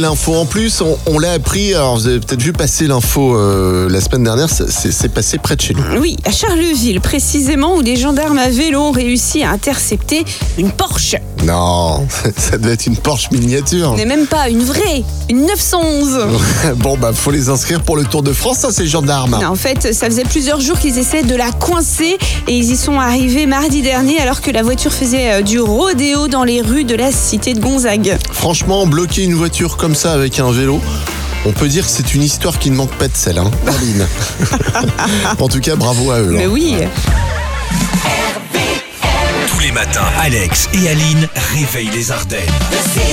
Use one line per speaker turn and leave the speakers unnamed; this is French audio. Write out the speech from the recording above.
L'info en plus, on, on l'a appris, alors vous avez peut-être vu passer l'info euh, la semaine dernière, c'est passé près de chez nous.
Oui, à Charleville, précisément, où des gendarmes à vélo ont réussi à intercepter une Porsche.
Non, ça devait être une Porsche miniature.
Mais même pas une vraie, une 911.
Bon, bah faut les inscrire pour le Tour de France, ça ces gendarmes.
Non, en fait, ça faisait plusieurs jours qu'ils essaient de la coincer et ils y sont arrivés mardi dernier alors que la voiture faisait euh, du rodéo dans les rues de la cité de Gonzague.
Franchement, bloquer une voiture comme ça avec un vélo, on peut dire que c'est une histoire qui ne manque pas de sel, hein, Aline. en tout cas, bravo à eux.
Mais
hein.
oui.
Tous les matins, Alex et Aline réveillent les Ardennes.
De 6h à 10h, bonjour les Ardennes.